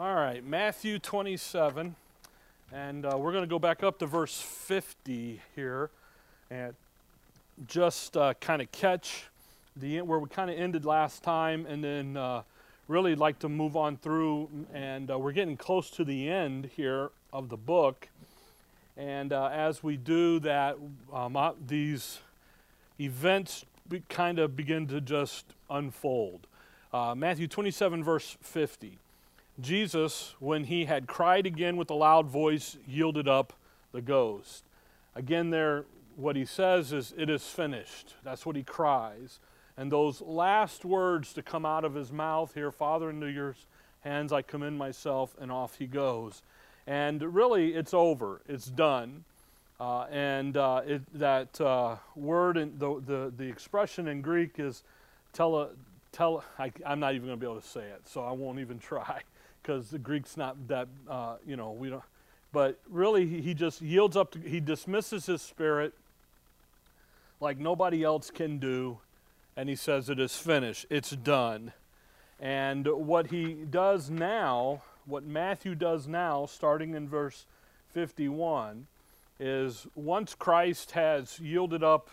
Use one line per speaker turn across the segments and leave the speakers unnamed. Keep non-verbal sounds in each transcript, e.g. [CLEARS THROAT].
All right, Matthew 27, and uh, we're going to go back up to verse 50 here and just uh, kind of catch the where we kind of ended last time, and then uh, really like to move on through. And uh, we're getting close to the end here of the book, and uh, as we do that, um, uh, these events kind of begin to just unfold. Matthew 27, verse 50. Jesus, when he had cried again with a loud voice, yielded up the ghost. Again, there, what he says is, It is finished. That's what he cries. And those last words to come out of his mouth here, Father, into your hands I commend myself, and off he goes. And really, it's over, it's done. Uh, and uh, it, that uh, word, and the, the, the expression in Greek is tele, tele I, I'm not even going to be able to say it, so I won't even [LAUGHS] try because the Greek's not that, uh, you know, we don't. But really, he just yields up to, he dismisses his spirit like nobody else can do, and he says, It is finished, it's done. And what he does now, what Matthew does now, starting in verse 51, is once Christ has yielded up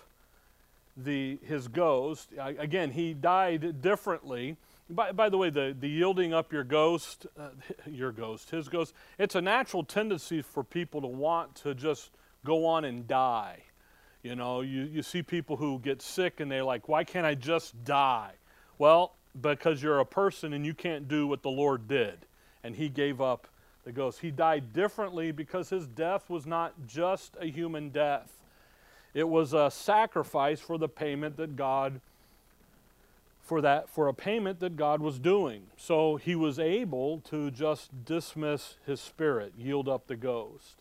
the, his ghost, again, he died differently by, by the way, the, the yielding up your ghost, uh, [LAUGHS] your ghost, his ghost, it's a natural tendency for people to want to just go on and die. You know, you, you see people who get sick and they're like, why can't I just die? Well, because you're a person and you can't do what the Lord did. And he gave up the ghost. He died differently because his death was not just a human death, it was a sacrifice for the payment that God for that for a payment that God was doing. So he was able to just dismiss his spirit, yield up the ghost.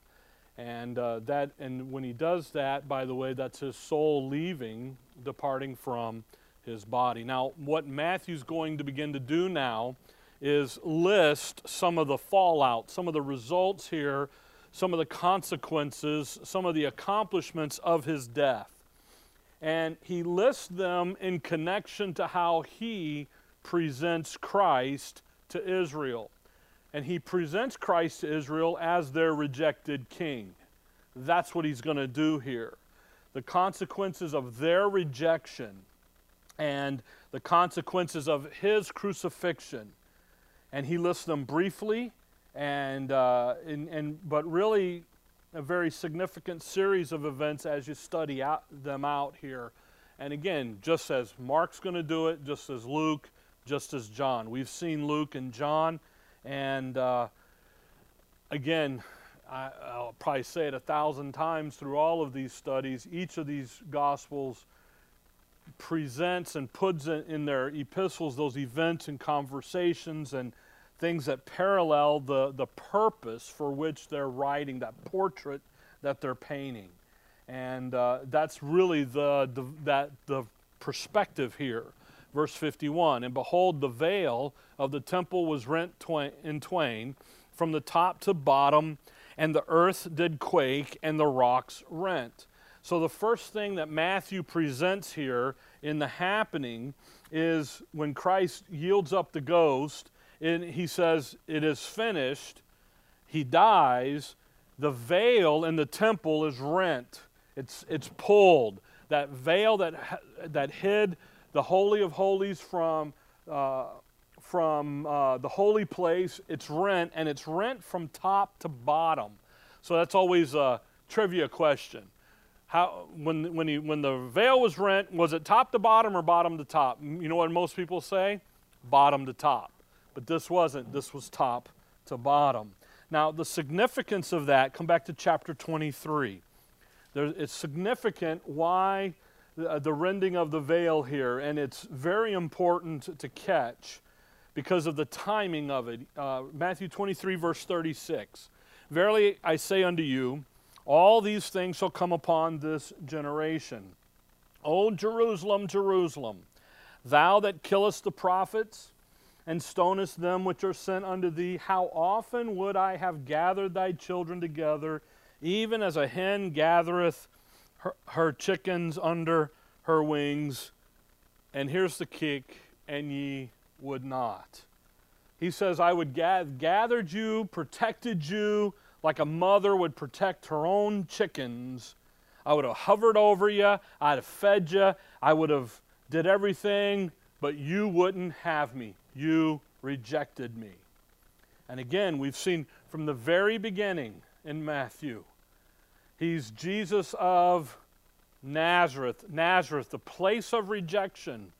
And uh, that and when he does that, by the way, that's his soul leaving, departing from his body. Now, what Matthew's going to begin to do now is list some of the fallout, some of the results here, some of the consequences, some of the accomplishments of his death and he lists them in connection to how he presents Christ to Israel. And he presents Christ to Israel as their rejected king. That's what he's going to do here. The consequences of their rejection and the consequences of his crucifixion. And he lists them briefly, and, uh, and, and, but really a very significant series of events as you study out, them out here. And again, just as Mark's going to do it, just as Luke, just as John. We've seen Luke and John, and uh, again, I, will probably say it a thousand times through all of these studies. Each of these Gospels presents and puts in their epistles those events and conversations and things that parallel the, the purpose for which they're writing, that portrait that they're painting. And uh, that's really the, the, that, the perspective here. Verse 51 And behold, the veil of the temple was rent twain, in twain from the top to bottom, and the earth did quake, and the rocks rent. So, the first thing that Matthew presents here in the happening is when Christ yields up the ghost and he says, It is finished. He dies. The veil in the temple is rent, it's, it's pulled. That veil that, that hid the Holy of Holies from, uh, from uh, the holy place, it's rent, and it's rent from top to bottom. So that's always a trivia question. How, when, when, he, when the veil was rent, was it top to bottom or bottom to top? You know what most people say? Bottom to top. But this wasn't, this was top to bottom. Now, the significance of that, come back to chapter 23. There, it's significant why the, uh, the rending of the veil here, and it's very important to catch because of the timing of it. Uh, Matthew 23, verse 36. Verily I say unto you, all these things shall come upon this generation. O Jerusalem, Jerusalem, thou that killest the prophets and stonest them which are sent unto thee, how often would I have gathered thy children together, even as a hen gathereth her, her chickens under her wings? And here's the kick, and ye would not. He says, I would gathered you, protected you like a mother would protect her own chickens. I would have hovered over you. I'd have fed you. I would have did everything, but you wouldn't have me. You rejected me. And again, we've seen from the very beginning in Matthew, he's Jesus of Nazareth. Nazareth, the place of rejection.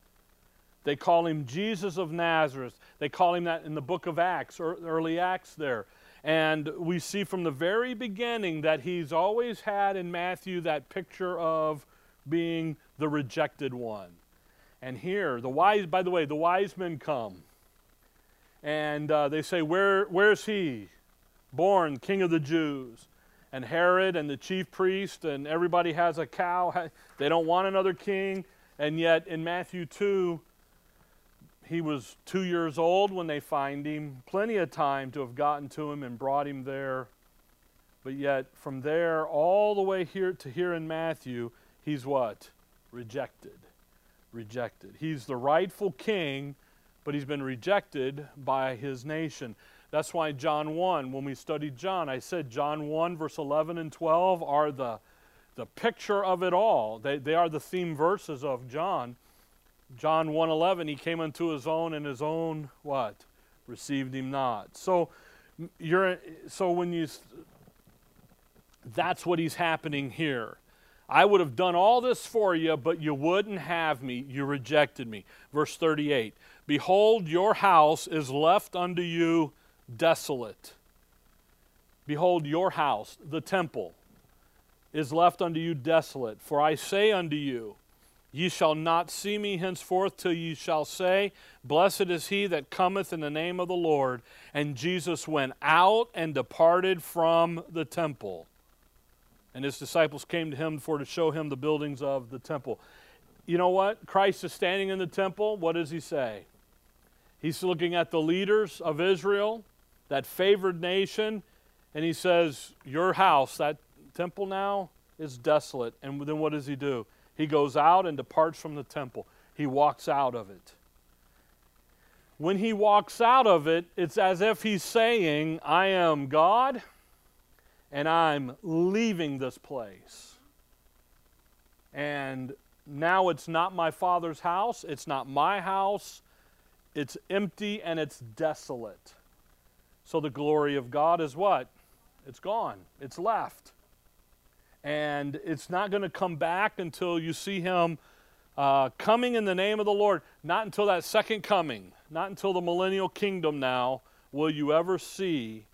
They call him Jesus of Nazareth. They call him that in the book of Acts, or early Acts there. And we see from the very beginning that he's always had in Matthew that picture of being the rejected one. And here, the wise, by the way, the wise men come. And uh, they say, Where, Where's he? Born King of the Jews. And Herod and the chief priest and everybody has a cow. They don't want another king. And yet in Matthew 2, he was two years old when they find him. Plenty of time to have gotten to him and brought him there. But yet, from there all the way here to here in Matthew, he's what? Rejected rejected. He's the rightful king, but he's been rejected by his nation. That's why John 1, when we studied John, I said John 1, verse 11 and 12 are the, the picture of it all. They, they are the theme verses of John. John 1:11 he came unto his own and his own what received him not. So you're so when you that's what he's happening here. I would have done all this for you, but you wouldn't have me. You rejected me. Verse 38 Behold, your house is left unto you desolate. Behold, your house, the temple, is left unto you desolate. For I say unto you, Ye shall not see me henceforth till ye shall say, Blessed is he that cometh in the name of the Lord. And Jesus went out and departed from the temple and his disciples came to him for to show him the buildings of the temple. You know what? Christ is standing in the temple. What does he say? He's looking at the leaders of Israel, that favored nation, and he says, Your house, that temple now, is desolate. And then what does he do? He goes out and departs from the temple. He walks out of it. When he walks out of it, it's as if he's saying, I am God and I'm leaving this place. And now it's not my father's house, it's not my house, it's empty and it's desolate. So the glory of God is what? It's gone, it's left. And it's not going to come back until you see Him uh, coming in the name of the Lord. Not until that second coming, not until the millennial kingdom now will you ever see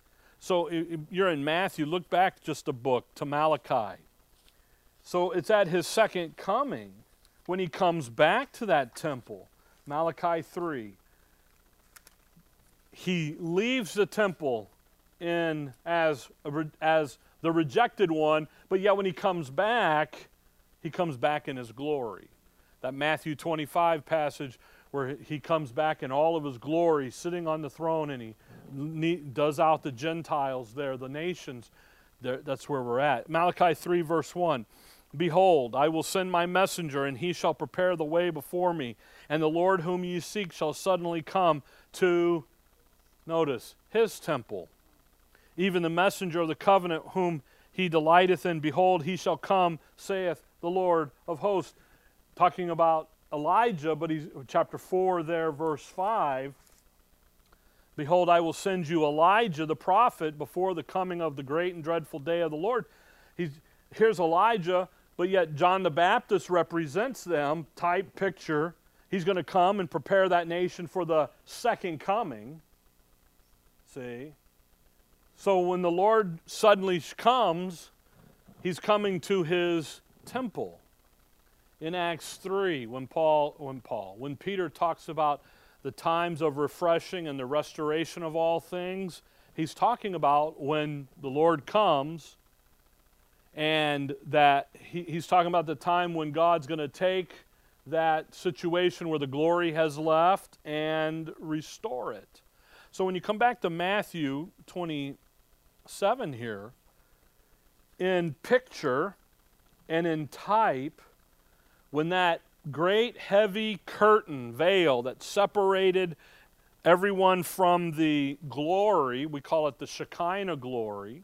so you're in Matthew, look back just a book to Malachi. So it's at his second coming when he comes back to that temple. Malachi 3. He leaves the temple in as, as the rejected one, but yet when he comes back, he comes back in his glory. That Matthew 25 passage where he comes back in all of his glory, sitting on the throne, and he does out the Gentiles there, the nations. There, that's where we're at. Malachi 3, verse 1. Behold, I will send my messenger, and he shall prepare the way before me. And the Lord whom ye seek shall suddenly come to, notice, his temple. Even the messenger of the covenant whom he delighteth in, behold, he shall come, saith the Lord of hosts. Talking about Elijah, but he's chapter 4 there, verse 5. Behold, I will send you Elijah the prophet before the coming of the great and dreadful day of the Lord. He's, here's Elijah, but yet John the Baptist represents them, type picture. He's going to come and prepare that nation for the second coming. See? So when the Lord suddenly comes, he's coming to his temple. In Acts 3, when Paul, when Paul, when Peter talks about the times of refreshing and the restoration of all things. He's talking about when the Lord comes and that he, he's talking about the time when God's going to take that situation where the glory has left and restore it. So when you come back to Matthew 27 here, in picture and in type, when that great heavy curtain veil that separated everyone from the glory, we call it the Shekinah glory,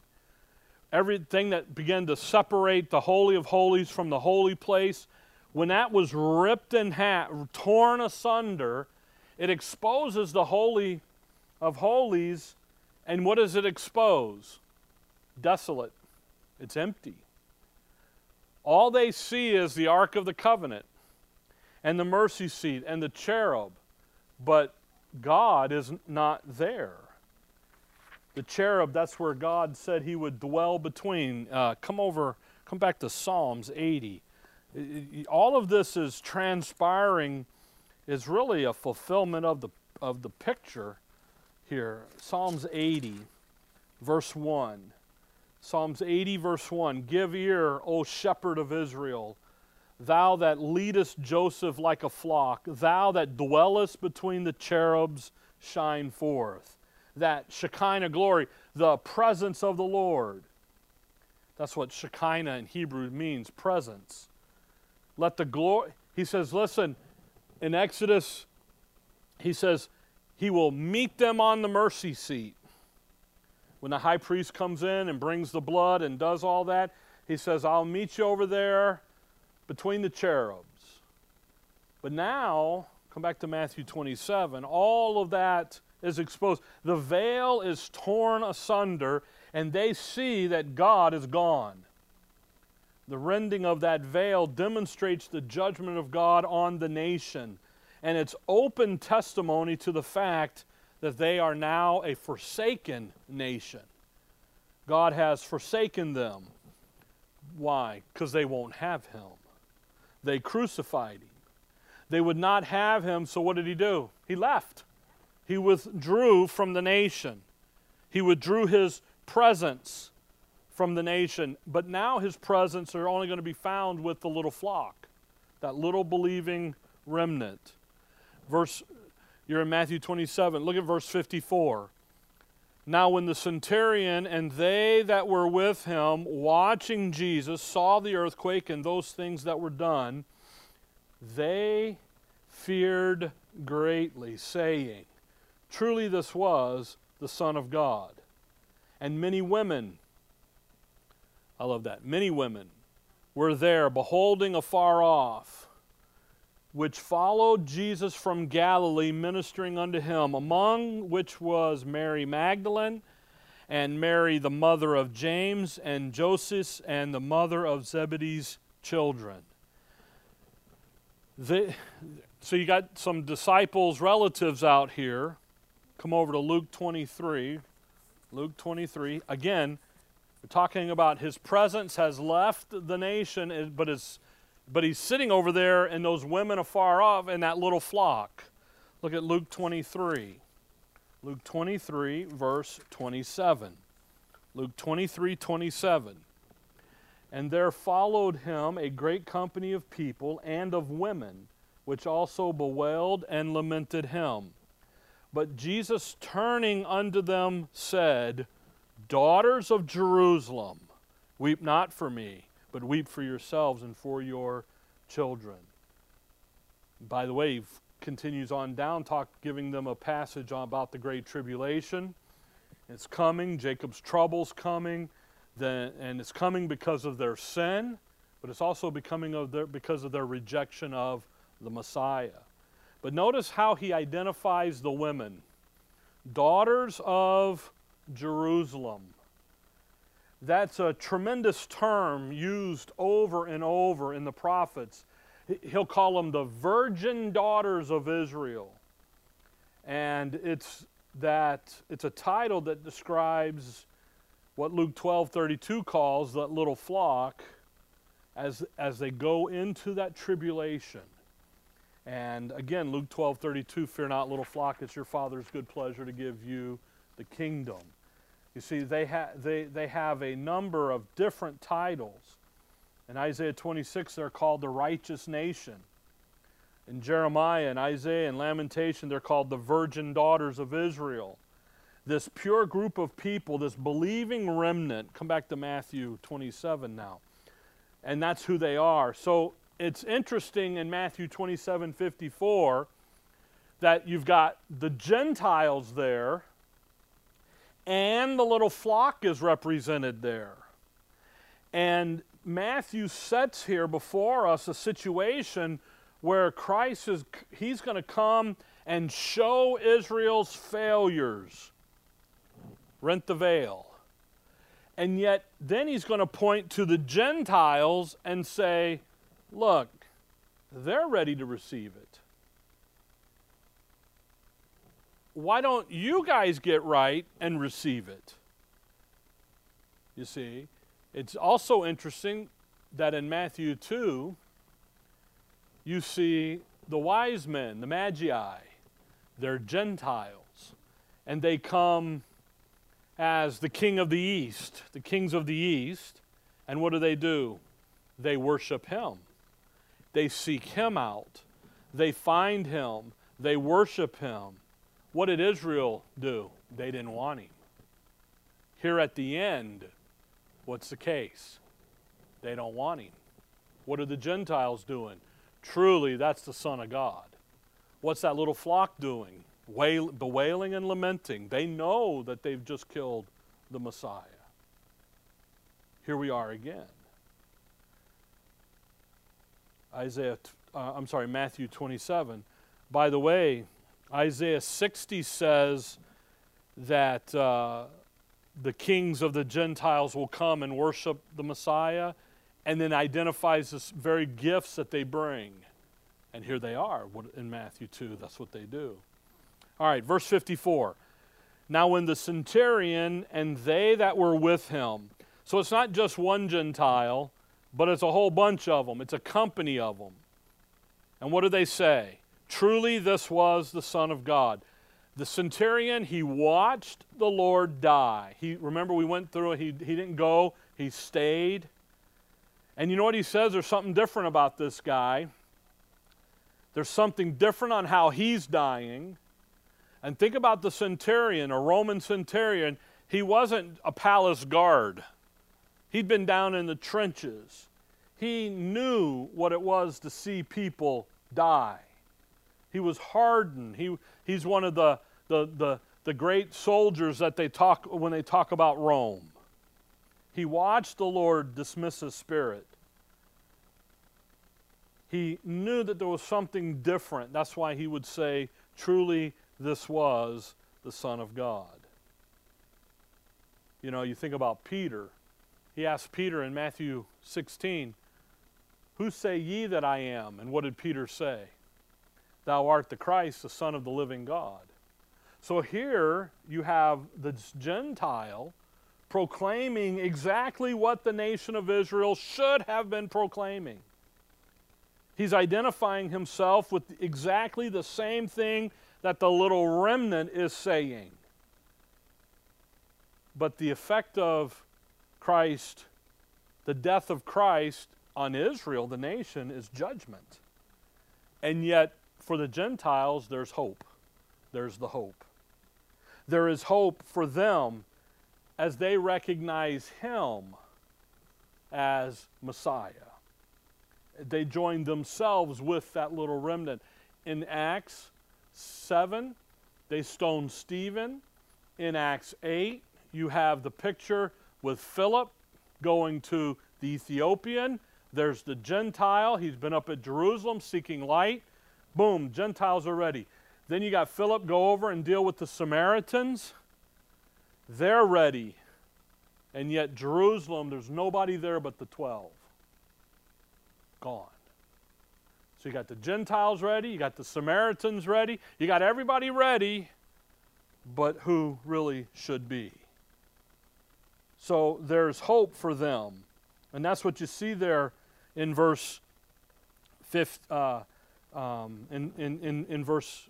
everything that began to separate the Holy of Holies from the holy place, when that was ripped in half, torn asunder, it exposes the Holy of Holies. And what does it expose? Desolate. It's empty. All they see is the Ark of the Covenant and the mercy seat and the cherub, but God is not there. The cherub, that's where God said he would dwell between. Uh, come over, come back to Psalms 80. All of this is transpiring, is really a fulfillment of the, of the picture here. Psalms 80, verse 1. Psalms 80, verse 1 Give ear, O shepherd of Israel, thou that leadest Joseph like a flock, thou that dwellest between the cherubs, shine forth. That Shekinah glory, the presence of the Lord. That's what Shekinah in Hebrew means presence. Let the glory, he says, listen, in Exodus, he says, he will meet them on the mercy seat. When the high priest comes in and brings the blood and does all that, he says, I'll meet you over there between the cherubs. But now, come back to Matthew 27, all of that is exposed. The veil is torn asunder, and they see that God is gone. The rending of that veil demonstrates the judgment of God on the nation, and it's open testimony to the fact that they are now a forsaken nation. God has forsaken them. Why? Because they won't have him. They crucified him. They would not have him, so what did he do? He left. He withdrew from the nation. He withdrew his presence from the nation. But now his presence are only going to be found with the little flock, that little believing remnant. Verse you're in Matthew 27. Look at verse 54. Now, when the centurion and they that were with him, watching Jesus, saw the earthquake and those things that were done, they feared greatly, saying, Truly this was the Son of God. And many women, I love that, many women were there, beholding afar off which followed Jesus from Galilee, ministering unto him, among which was Mary Magdalene, and Mary, the mother of James, and Joseph, and the mother of Zebedee's children. They, so you got some disciples' relatives out here. Come over to Luke 23. Luke 23. Again, we're talking about his presence has left the nation, but is but he's sitting over there and those women afar off in that little flock. Look at Luke 23. Luke 23, verse 27. Luke 23, 27. And there followed him a great company of people and of women, which also bewailed and lamented him. But Jesus, turning unto them, said, Daughters of Jerusalem, weep not for me but weep for yourselves and for your children. By the way, he continues on down, talk, giving them a passage about the Great Tribulation. It's coming, Jacob's trouble's coming, the, and it's coming because of their sin, but it's also becoming of their, because of their rejection of the Messiah. But notice how he identifies the women daughters of Jerusalem. That's a tremendous term used over and over in the prophets. He'll call them the virgin daughters of Israel. And it's that it's a title that describes what Luke 12:32 calls that little flock as as they go into that tribulation. And again, Luke 12:32, fear not little flock, it's your father's good pleasure to give you the kingdom. You see, they, ha- they, they have a number of different titles. In Isaiah 26, they're called the righteous nation. In Jeremiah and Isaiah and Lamentation, they're called the virgin daughters of Israel. This pure group of people, this believing remnant, come back to Matthew 27 now. And that's who they are. So it's interesting in Matthew 27 54 that you've got the Gentiles there and the little flock is represented there. And Matthew sets here before us a situation where Christ is he's going to come and show Israel's failures. Rent the veil. And yet then he's going to point to the Gentiles and say, look, they're ready to receive it. Why don't you guys get right and receive it? You see, it's also interesting that in Matthew 2, you see the wise men, the magi, they're Gentiles, and they come as the king of the east, the kings of the east, and what do they do? They worship him. They seek him out. They find him. They worship him. What did Israel do? They didn't want him. Here at the end, what's the case? They don't want him. What are the Gentiles doing? Truly, that's the Son of God. What's that little flock doing? Wail, bewailing and lamenting. They know that they've just killed the Messiah. Here we are again. Isaiah, uh, I'm sorry, Matthew 27. By the way, Isaiah 60 says that uh, the kings of the Gentiles will come and worship the Messiah, and then identifies the very gifts that they bring. And here they are in Matthew 2. That's what they do. All right, verse 54. Now, when the centurion and they that were with him, so it's not just one Gentile, but it's a whole bunch of them, it's a company of them. And what do they say? Truly, this was the Son of God. The centurion, he watched the Lord die. He remember we went through it, he, he didn't go, he stayed. And you know what he says? There's something different about this guy. There's something different on how he's dying. And think about the centurion, a Roman centurion. He wasn't a palace guard, he'd been down in the trenches. He knew what it was to see people die. He was hardened. He, he's one of the, the, the, the great soldiers that they talk when they talk about Rome. He watched the Lord dismiss his spirit. He knew that there was something different. That's why he would say, Truly, this was the Son of God. You know, you think about Peter. He asked Peter in Matthew 16, Who say ye that I am? And what did Peter say? Thou art the Christ, the Son of the living God. So here you have the Gentile proclaiming exactly what the nation of Israel should have been proclaiming. He's identifying himself with exactly the same thing that the little remnant is saying. But the effect of Christ, the death of Christ on Israel, the nation, is judgment. And yet, for the Gentiles, there's hope. There's the hope. There is hope for them as they recognize Him as Messiah. They join themselves with that little remnant. In Acts 7, they stone Stephen. In Acts 8, you have the picture with Philip going to the Ethiopian. There's the Gentile. He's been up at Jerusalem seeking light. Boom, Gentiles are ready. Then you got Philip go over and deal with the Samaritans. They're ready. And yet, Jerusalem, there's nobody there but the 12. Gone. So you got the Gentiles ready, you got the Samaritans ready, you got everybody ready, but who really should be. So there's hope for them. And that's what you see there in verse 5, uh, um, in, in, in, in verse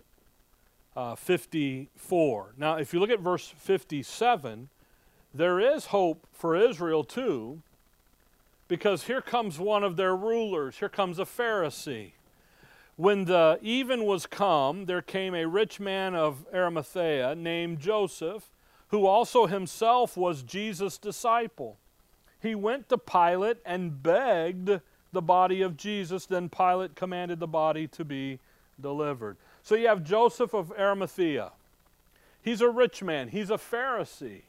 uh, 54. Now, if you look at verse 57, there is hope for Israel too, because here comes one of their rulers. Here comes a Pharisee. When the even was come, there came a rich man of Arimathea named Joseph, who also himself was Jesus' disciple. He went to Pilate and begged the body of Jesus. Then Pilate commanded the body to be delivered. So you have Joseph of Arimathea. He's a rich man, he's a Pharisee.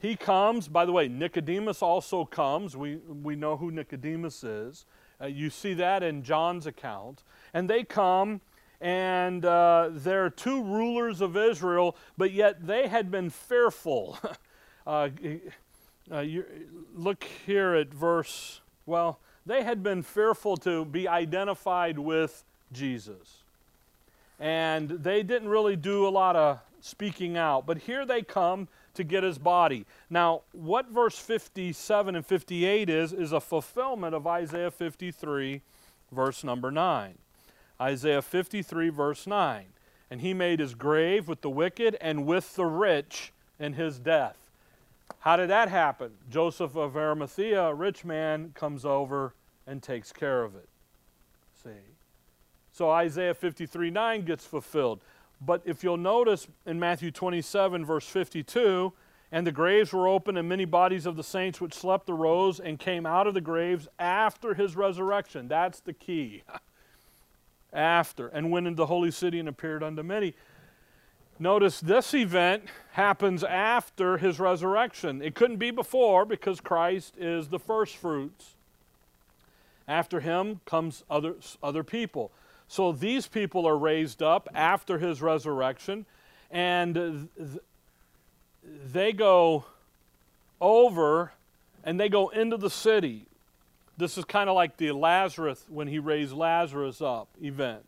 He comes, by the way, Nicodemus also comes. We, we know who Nicodemus is. Uh, you see that in John's account. And they come, and uh, they're two rulers of Israel, but yet they had been fearful. [LAUGHS] uh, uh you, look here at verse, well, they had been fearful to be identified with Jesus. And they didn't really do a lot of speaking out. But here they come to get his body. Now, what verse 57 and 58 is, is a fulfillment of Isaiah 53, verse number 9. Isaiah 53, verse 9. And he made his grave with the wicked and with the rich in his death. How did that happen? Joseph of Arimathea, a rich man, comes over and takes care of it. See? So Isaiah 53 9 gets fulfilled. But if you'll notice in Matthew 27, verse 52, and the graves were open, and many bodies of the saints which slept arose and came out of the graves after his resurrection. That's the key. [LAUGHS] after. And went into the holy city and appeared unto many. Notice this event happens after his resurrection. It couldn't be before because Christ is the first fruits. After him comes other, other people. So these people are raised up after his resurrection, and they go over and they go into the city. This is kind of like the Lazarus, when he raised Lazarus up event.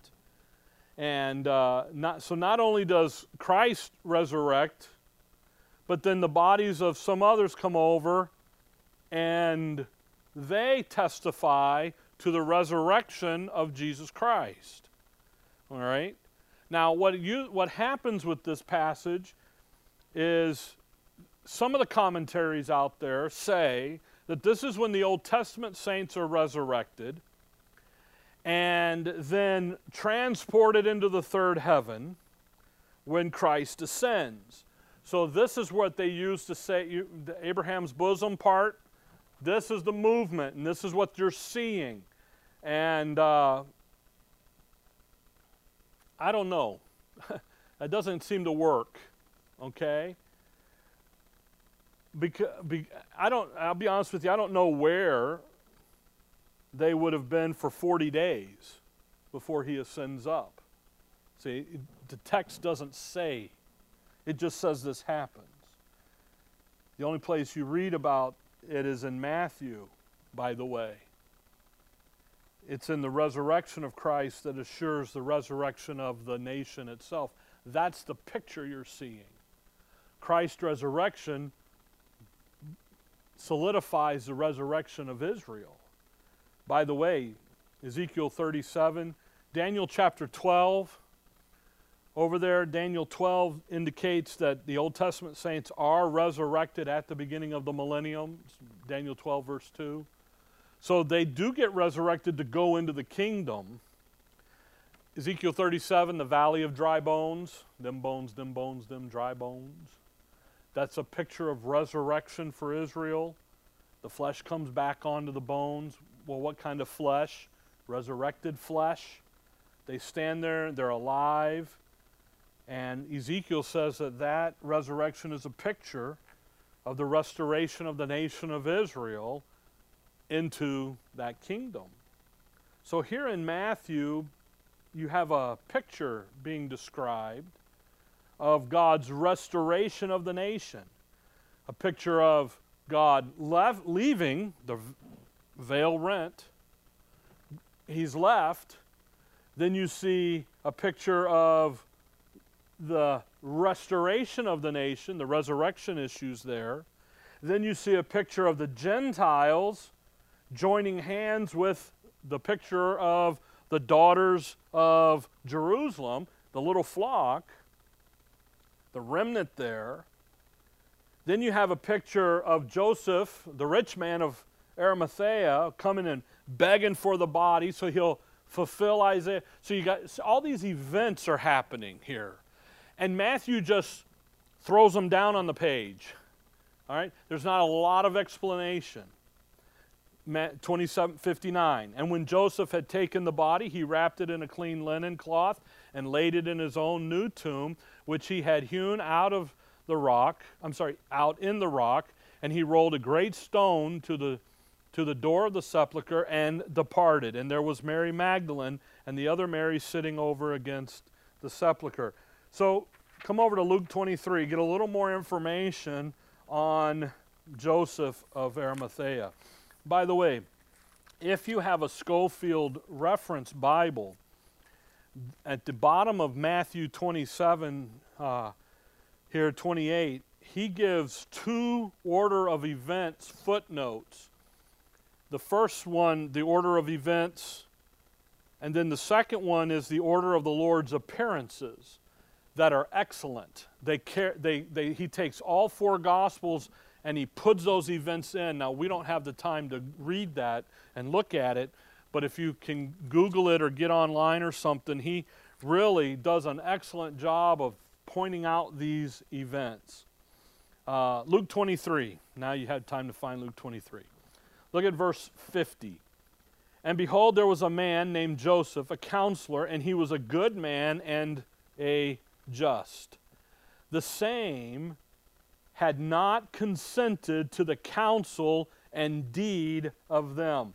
And uh, not, so not only does Christ resurrect, but then the bodies of some others come over and they testify to the resurrection of Jesus Christ. All right? Now, what, you, what happens with this passage is some of the commentaries out there say that this is when the Old Testament saints are resurrected and then transported into the third heaven when Christ ascends. So, this is what they use to say Abraham's bosom part. This is the movement, and this is what you're seeing. And uh, I don't know. [LAUGHS] that doesn't seem to work, okay? Because, be, I don't, I'll be honest with you, I don't know where they would have been for 40 days before he ascends up. See, the text doesn't say, it just says this happens. The only place you read about it is in Matthew, by the way. It's in the resurrection of Christ that assures the resurrection of the nation itself. That's the picture you're seeing. Christ's resurrection solidifies the resurrection of Israel. By the way, Ezekiel 37, Daniel chapter 12, over there, Daniel 12 indicates that the Old Testament saints are resurrected at the beginning of the millennium. Daniel 12, verse 2. So they do get resurrected to go into the kingdom. Ezekiel 37, the valley of dry bones, them bones, them bones, them dry bones. That's a picture of resurrection for Israel. The flesh comes back onto the bones. Well, what kind of flesh? Resurrected flesh. They stand there, they're alive. And Ezekiel says that that resurrection is a picture of the restoration of the nation of Israel into that kingdom. So here in Matthew, you have a picture being described of God's restoration of the nation, a picture of God leaving the veil rent. He's left. Then you see a picture of the restoration of the nation, the resurrection issues there. Then you see a picture of the Gentiles joining hands with the picture of the daughters of Jerusalem, the little flock, the remnant there. Then you have a picture of Joseph, the rich man of Arimathea, coming and begging for the body so he'll fulfill Isaiah. So you got so all these events are happening here. And Matthew just throws them down on the page. All right? There's not a lot of explanation. 2759. And when Joseph had taken the body, he wrapped it in a clean linen cloth and laid it in his own new tomb, which he had hewn out of the rock. I'm sorry, out in the rock. And he rolled a great stone to the to the door of the sepulchre and departed. And there was Mary Magdalene and the other Mary sitting over against the sepulchre. So come over to Luke 23, get a little more information on Joseph of Arimathea. By the way, if you have a Scofield reference Bible, at the bottom of Matthew 27, uh, here 28, he gives two order of events footnotes. The first one, the order of events, and then the second one is the order of the Lord's appearances that are excellent. They care, they, they, he takes all four Gospels and he puts those events in. Now, we don't have the time to read that and look at it, but if you can Google it or get online or something, he really does an excellent job of pointing out these events. Uh, Luke 23. Now you had time to find Luke 23. Look at verse 50. And behold, there was a man named Joseph, a counselor, and he was a good man and a just. The same had not consented to the counsel and deed of them.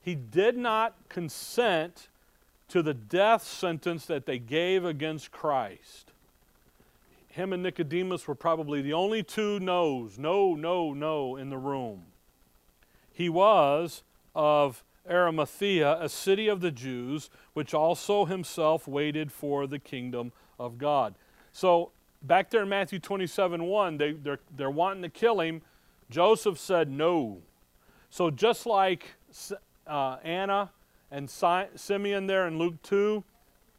He did not consent to the death sentence that they gave against Christ. Him and Nicodemus were probably the only two no's, no, no, no, in the room. He was of Arimathea, a city of the Jews, which also himself waited for the kingdom of God. So back there in Matthew 27 1, they, they're, they're wanting to kill him. Joseph said no. So just like uh, Anna and si- Simeon there in Luke 2,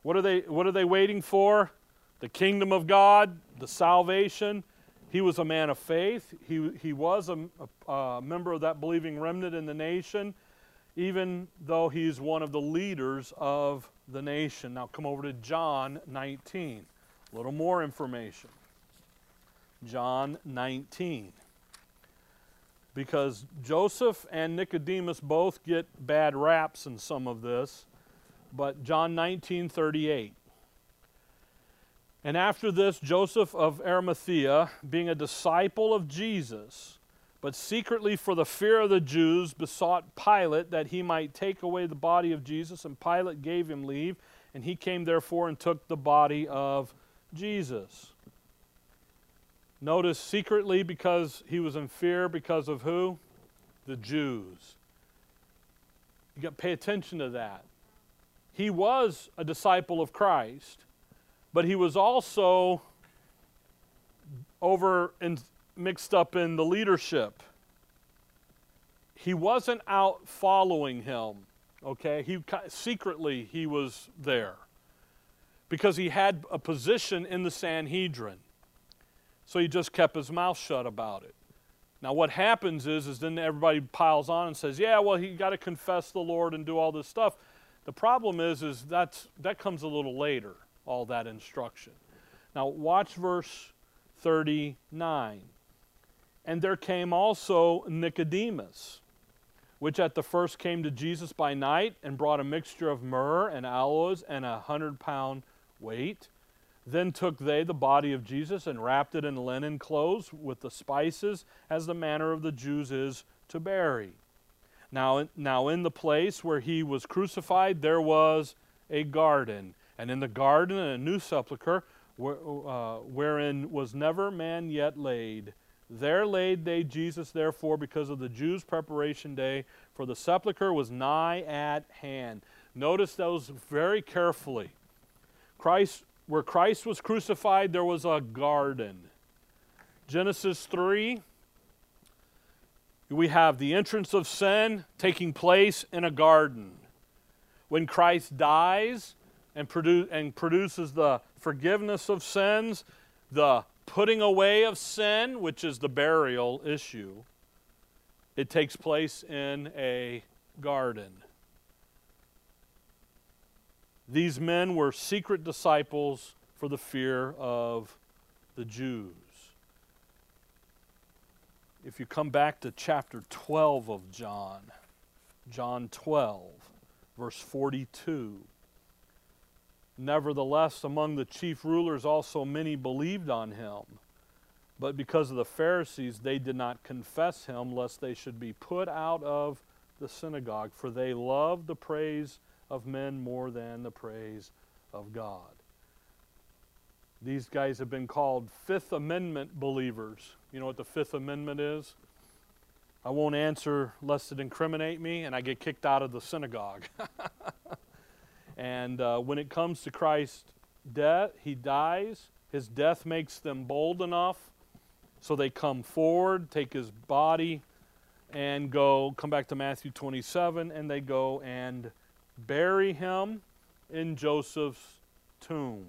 what are, they, what are they waiting for? The kingdom of God, the salvation. He was a man of faith. He, he was a, a, a member of that believing remnant in the nation, even though he's one of the leaders of the nation. Now come over to John 19. A little more information. John 19. Because Joseph and Nicodemus both get bad raps in some of this, but John 19 38. And after this, Joseph of Arimathea, being a disciple of Jesus, but secretly for the fear of the Jews, besought Pilate that he might take away the body of Jesus, and Pilate gave him leave, and he came therefore and took the body of Jesus. Notice secretly because he was in fear because of who? The Jews. You got to pay attention to that. He was a disciple of Christ, but he was also over and mixed up in the leadership. He wasn't out following him, okay? He secretly he was there because he had a position in the Sanhedrin. So he just kept his mouth shut about it. Now what happens is is then everybody piles on and says, "Yeah, well he got to confess the Lord and do all this stuff." The problem is is that's that comes a little later, all that instruction. Now watch verse 39. And there came also Nicodemus, which at the first came to Jesus by night and brought a mixture of myrrh and aloes and a hundred pound weight. Then took they the body of Jesus and wrapped it in linen clothes with the spices, as the manner of the Jews is to bury. Now, now in the place where he was crucified, there was a garden, and in the garden a new sepulchre, where, uh, wherein was never man yet laid. There laid they Jesus, therefore, because of the Jews' preparation day, for the sepulchre was nigh at hand. Notice those very carefully. Christ, where Christ was crucified, there was a garden. Genesis 3, we have the entrance of sin taking place in a garden. When Christ dies and, produ- and produces the forgiveness of sins, the putting away of sin, which is the burial issue, it takes place in a garden. These men were secret disciples for the fear of the Jews. If you come back to chapter 12 of John, John 12, verse 42. Nevertheless, among the chief rulers also many believed on him. But because of the Pharisees, they did not confess him, lest they should be put out of the synagogue, for they loved the praise of men more than the praise of God. These guys have been called Fifth Amendment believers. You know what the Fifth Amendment is? I won't answer lest it incriminate me and I get kicked out of the synagogue. [LAUGHS] and uh, when it comes to Christ's death, he dies. His death makes them bold enough so they come forward, take his body, and go, come back to Matthew 27, and they go and bury him in Joseph's tomb.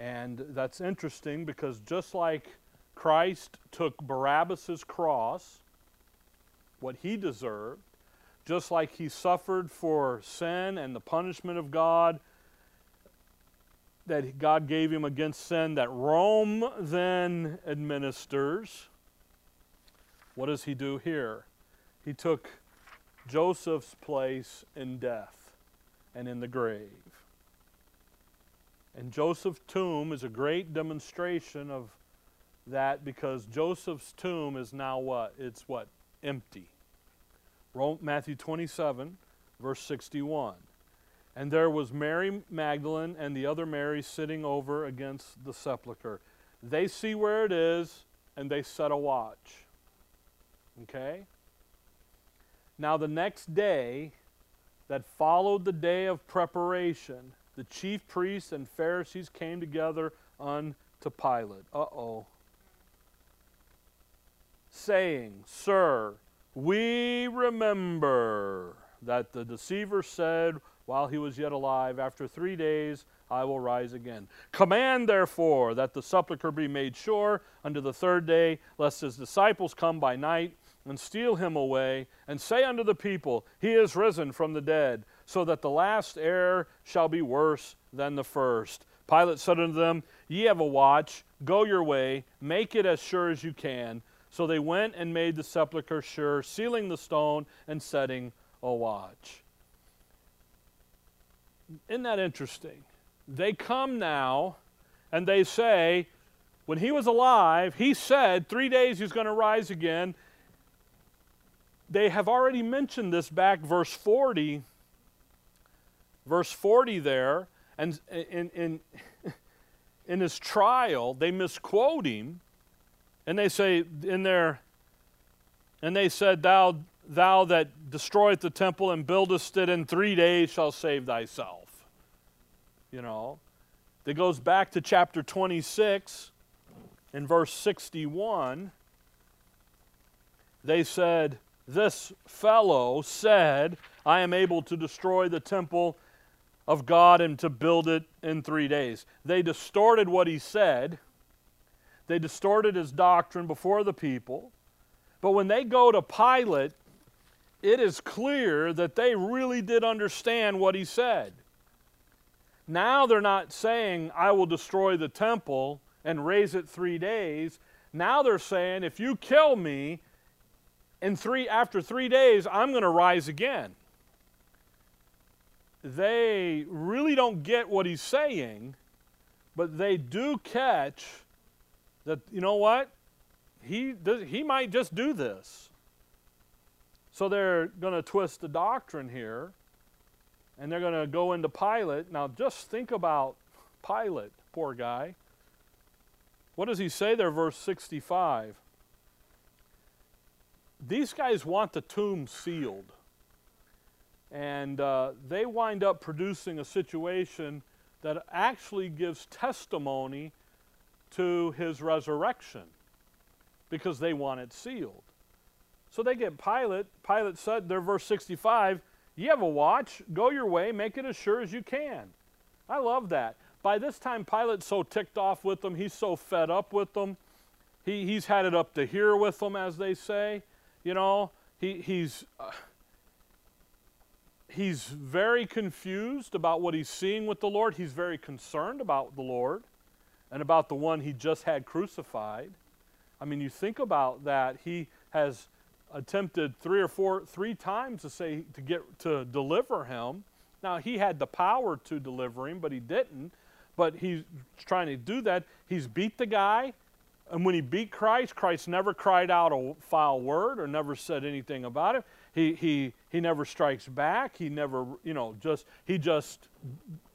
And that's interesting because just like Christ took Barabbas' cross, what he deserved, just like he suffered for sin and the punishment of God that God gave him against sin that Rome then administers, what does he do here? He took Joseph's place in death and in the grave. And Joseph's tomb is a great demonstration of that because Joseph's tomb is now what? It's what? Empty. Matthew 27, verse 61. And there was Mary Magdalene and the other Mary sitting over against the sepulchre. They see where it is and they set a watch. Okay? Now, the next day that followed the day of preparation, the chief priests and Pharisees came together unto Pilate. Uh oh. Saying, Sir, we remember that the deceiver said, while he was yet alive. After three days I will rise again. Command, therefore, that the sepulchre be made sure unto the third day, lest his disciples come by night and steal him away, and say unto the people, He is risen from the dead, so that the last error shall be worse than the first. Pilate said unto them, Ye have a watch, go your way, make it as sure as you can. So they went and made the sepulchre sure, sealing the stone and setting a watch. Isn't that interesting? They come now and they say, when he was alive, he said three days he's going to rise again. They have already mentioned this back, verse 40, verse 40 there, and in, in, in [LAUGHS] his trial, they misquote him, and they say in there, and they said, Thou thou that destroyest the temple and buildest it in three days shall save thyself. You know, That goes back to chapter 26 in verse 61. They said, This fellow said, I am able to destroy the temple of God and to build it in three days. They distorted what he said, they distorted his doctrine before the people. But when they go to Pilate it is clear that they really did understand what he said. Now they're not saying, I will destroy the temple and raise it three days. Now they're saying, if you kill me, in three, after three days, I'm going to rise again. They really don't get what he's saying, but they do catch that, you know what? He, he might just do this. So they're going to twist the doctrine here, and they're going to go into Pilate. Now, just think about Pilate, poor guy. What does he say there, verse 65? These guys want the tomb sealed. And uh, they wind up producing a situation that actually gives testimony to his resurrection because they want it sealed. So they get Pilate. Pilate said, there, verse 65, You have a watch, go your way, make it as sure as you can. I love that. By this time, Pilate's so ticked off with them, he's so fed up with them. He, he's had it up to here with them, as they say. You know, he, he's, uh, he's very confused about what he's seeing with the Lord. He's very concerned about the Lord and about the one he just had crucified. I mean, you think about that. He has attempted three or four, three times to say to get to deliver him, Now, he had the power to deliver him, but he didn't. But he's trying to do that. He's beat the guy. And when he beat Christ, Christ never cried out a foul word or never said anything about it. He, he, he never strikes back. He never, you know, just, he just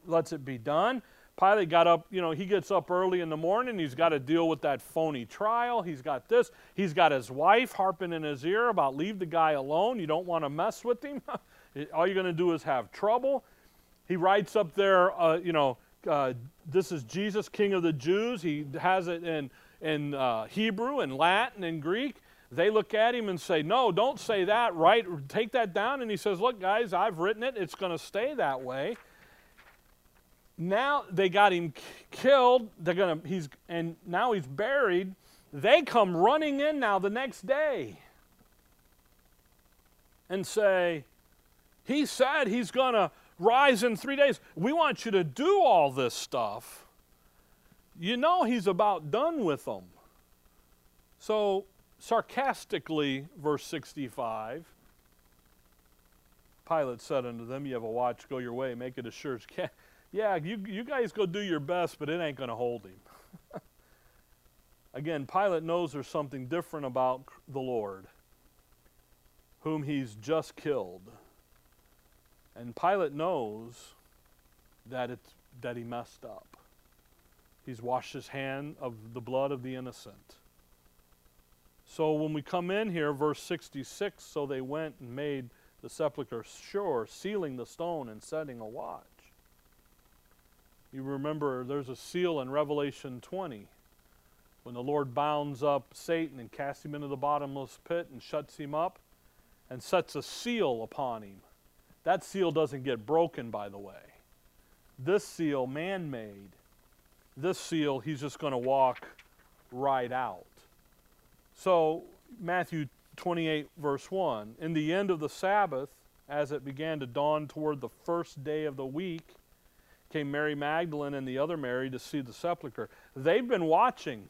lets it be done. Pilate got up, you know, he gets up early in the morning. He's got to deal with that phony trial. He's got this. He's got his wife harping in his ear about leave the guy alone. You don't want to mess with him. [LAUGHS] All you're going to do is have trouble. He writes up there, uh, you know, uh, this is Jesus, King of the Jews. He has it in, in uh, Hebrew and Latin and Greek. They look at him and say, No, don't say that, right? Take that down. And he says, Look, guys, I've written it. It's going to stay that way now they got him killed. They're gonna he's and now he's buried. They come running in now the next day and say, He said he's gonna rise in three days. We want you to do all this stuff. You know he's about done with them. So sarcastically, verse 65. Pilate said unto them, You have a watch, go your way, make it as sure as can yeah, you, you guys go do your best, but it ain't going to hold him. [LAUGHS] Again, Pilate knows there's something different about the Lord, whom he's just killed. And Pilate knows that, it's, that he messed up. He's washed his hand of the blood of the innocent. So when we come in here, verse 66 so they went and made the sepulchre sure, sealing the stone and setting a watch. You remember there's a seal in Revelation 20 when the Lord bounds up Satan and casts him into the bottomless pit and shuts him up and sets a seal upon him. That seal doesn't get broken, by the way. This seal, man made, this seal, he's just going to walk right out. So, Matthew 28, verse 1 In the end of the Sabbath, as it began to dawn toward the first day of the week, came Mary Magdalene and the other Mary to see the sepulchre. They've been watching.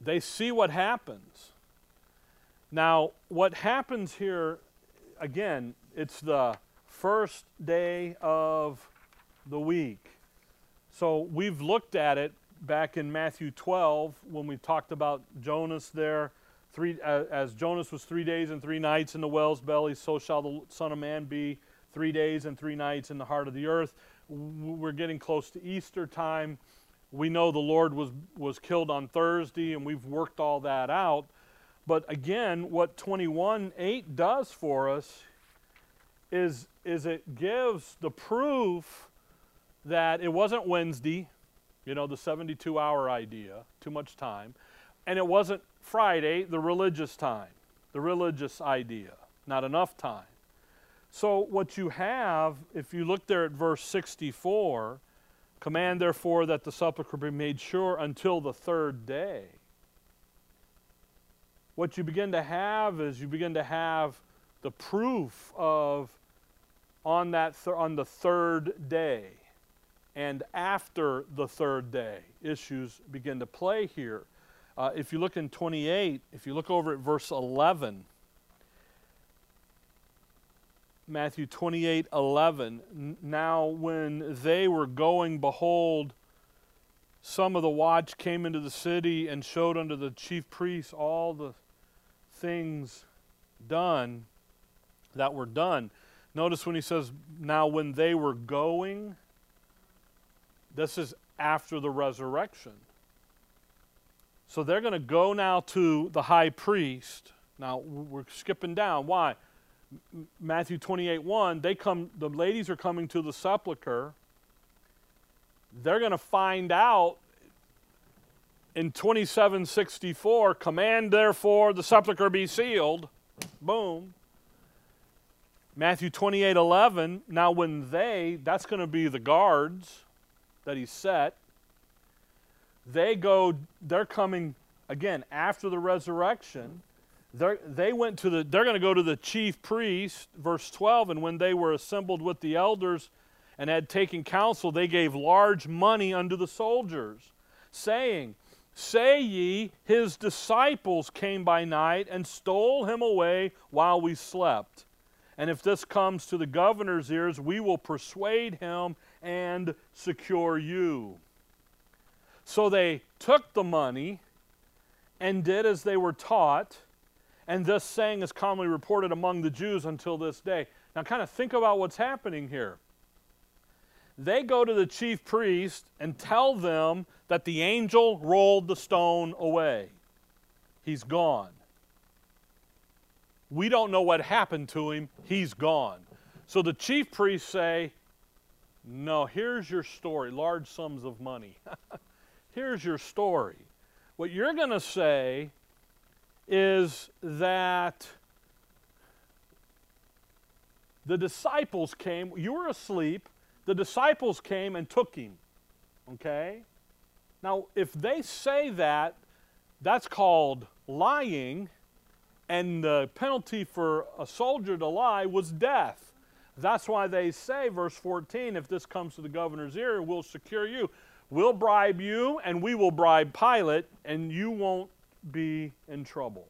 They see what happens. Now, what happens here, again, it's the first day of the week. So we've looked at it back in Matthew 12 when we talked about Jonas there. Three, uh, as Jonas was three days and three nights in the whale's belly, so shall the Son of Man be three days and three nights in the heart of the earth. We're getting close to Easter time. We know the Lord was, was killed on Thursday, and we've worked all that out. But again, what 21 8 does for us is, is it gives the proof that it wasn't Wednesday, you know, the 72 hour idea, too much time, and it wasn't Friday, the religious time, the religious idea, not enough time. So, what you have, if you look there at verse 64, command therefore that the sepulchre be made sure until the third day. What you begin to have is you begin to have the proof of on that th- on the third day and after the third day issues begin to play here. Uh, if you look in 28, if you look over at verse 11, Matthew 28 11. Now, when they were going, behold, some of the watch came into the city and showed unto the chief priests all the things done that were done. Notice when he says, Now, when they were going, this is after the resurrection. So they're going to go now to the high priest. Now, we're skipping down. Why? Matthew 28 1, they come, the ladies are coming to the sepulchre. They're going to find out in 2764, command therefore the sepulchre be sealed. Boom. Matthew 28 11, now when they, that's going to be the guards that he set, they go, they're coming again after the resurrection they're, they went to the, they're going to go to the chief priest, verse 12, and when they were assembled with the elders and had taken counsel, they gave large money unto the soldiers, saying, Say ye, his disciples came by night and stole him away while we slept. And if this comes to the governor's ears, we will persuade him and secure you. So they took the money and did as they were taught, and this saying is commonly reported among the Jews until this day. Now, kind of think about what's happening here. They go to the chief priest and tell them that the angel rolled the stone away. He's gone. We don't know what happened to him. He's gone. So the chief priests say, No, here's your story large sums of money. [LAUGHS] here's your story. What you're going to say is that the disciples came, you were asleep, the disciples came and took him. Okay? Now, if they say that, that's called lying, and the penalty for a soldier to lie was death. That's why they say, verse 14, if this comes to the governor's ear, we'll secure you. We'll bribe you, and we will bribe Pilate, and you won't be in trouble.